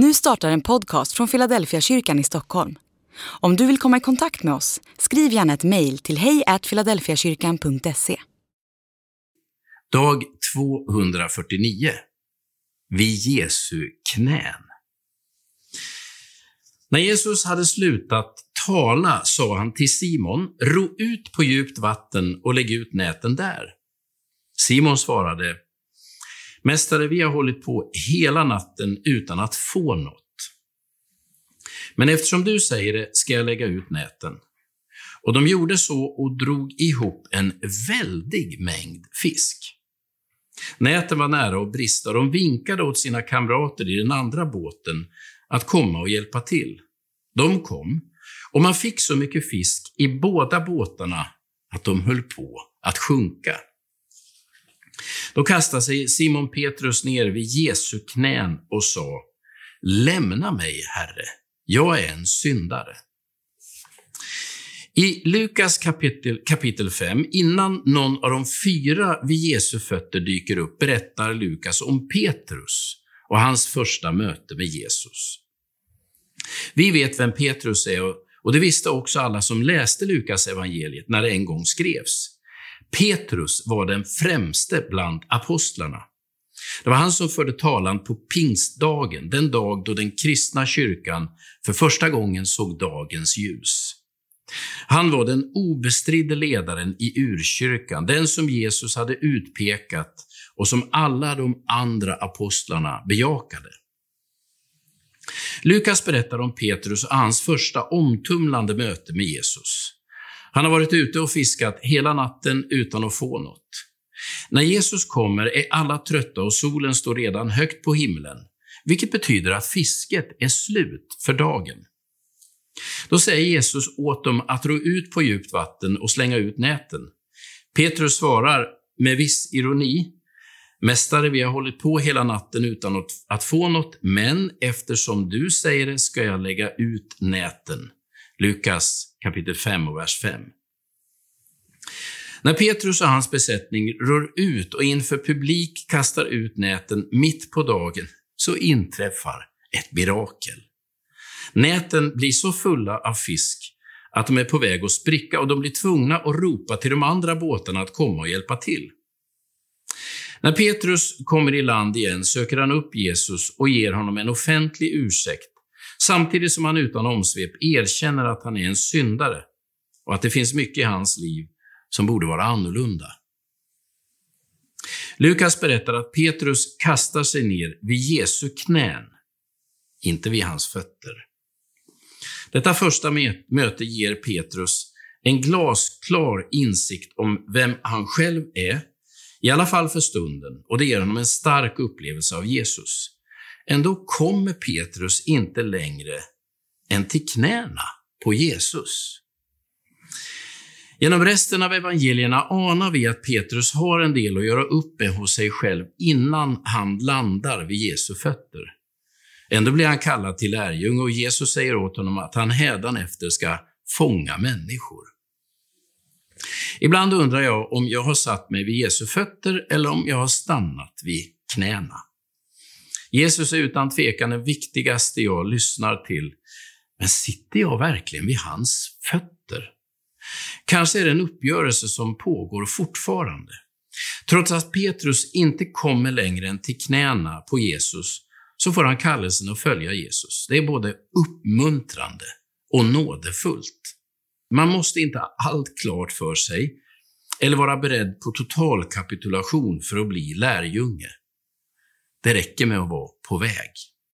Nu startar en podcast från Philadelphia kyrkan i Stockholm. Om du vill komma i kontakt med oss, skriv gärna ett mejl till hejfiladelfiakyrkan.se. Dag 249. Vid Jesu knän. När Jesus hade slutat tala sa han till Simon, ro ut på djupt vatten och lägg ut näten där. Simon svarade, Mästare, vi har hållit på hela natten utan att få något. Men eftersom du säger det ska jag lägga ut näten. Och de gjorde så och drog ihop en väldig mängd fisk. Näten var nära att brista och de vinkade åt sina kamrater i den andra båten att komma och hjälpa till. De kom och man fick så mycket fisk i båda båtarna att de höll på att sjunka. Då kastade sig Simon Petrus ner vid Jesu knän och sa, Lämna mig, Herre, jag är en syndare. I Lukas kapitel, kapitel 5, innan någon av de fyra vid Jesu fötter dyker upp, berättar Lukas om Petrus och hans första möte med Jesus. Vi vet vem Petrus är och det visste också alla som läste Lukas evangeliet när det en gång skrevs. Petrus var den främste bland apostlarna. Det var han som förde talan på pingstdagen, den dag då den kristna kyrkan för första gången såg dagens ljus. Han var den obestridde ledaren i urkyrkan, den som Jesus hade utpekat och som alla de andra apostlarna bejakade. Lukas berättar om Petrus och hans första omtumlande möte med Jesus. Han har varit ute och fiskat hela natten utan att få något. När Jesus kommer är alla trötta och solen står redan högt på himlen, vilket betyder att fisket är slut för dagen. Då säger Jesus åt dem att ro ut på djupt vatten och slänga ut näten. Petrus svarar med viss ironi, Mästare, vi har hållit på hela natten utan att få något, men eftersom du säger det ska jag lägga ut näten. Lukas kapitel 5 och vers 5. När Petrus och hans besättning rör ut och inför publik kastar ut näten mitt på dagen, så inträffar ett mirakel. Näten blir så fulla av fisk att de är på väg att spricka och de blir tvungna att ropa till de andra båtarna att komma och hjälpa till. När Petrus kommer i land igen söker han upp Jesus och ger honom en offentlig ursäkt, samtidigt som han utan omsvep erkänner att han är en syndare och att det finns mycket i hans liv som borde vara annorlunda. Lukas berättar att Petrus kastar sig ner vid Jesu knän, inte vid hans fötter. Detta första möte ger Petrus en glasklar insikt om vem han själv är i alla fall för stunden, och det ger honom en stark upplevelse av Jesus. Ändå kommer Petrus inte längre än till knäna på Jesus. Genom resten av evangelierna anar vi att Petrus har en del att göra upp med hos sig själv innan han landar vid Jesu fötter. Ändå blir han kallad till lärjunge och Jesus säger åt honom att han hädanefter ska fånga människor. Ibland undrar jag om jag har satt mig vid Jesu fötter eller om jag har stannat vid knäna. Jesus är utan tvekan den viktigaste jag lyssnar till. Men sitter jag verkligen vid hans fötter? Kanske är det en uppgörelse som pågår fortfarande. Trots att Petrus inte kommer längre än till knäna på Jesus, så får han kallelsen att följa Jesus. Det är både uppmuntrande och nådefullt. Man måste inte ha allt klart för sig eller vara beredd på totalkapitulation för att bli lärjunge. Det räcker med att vara på väg.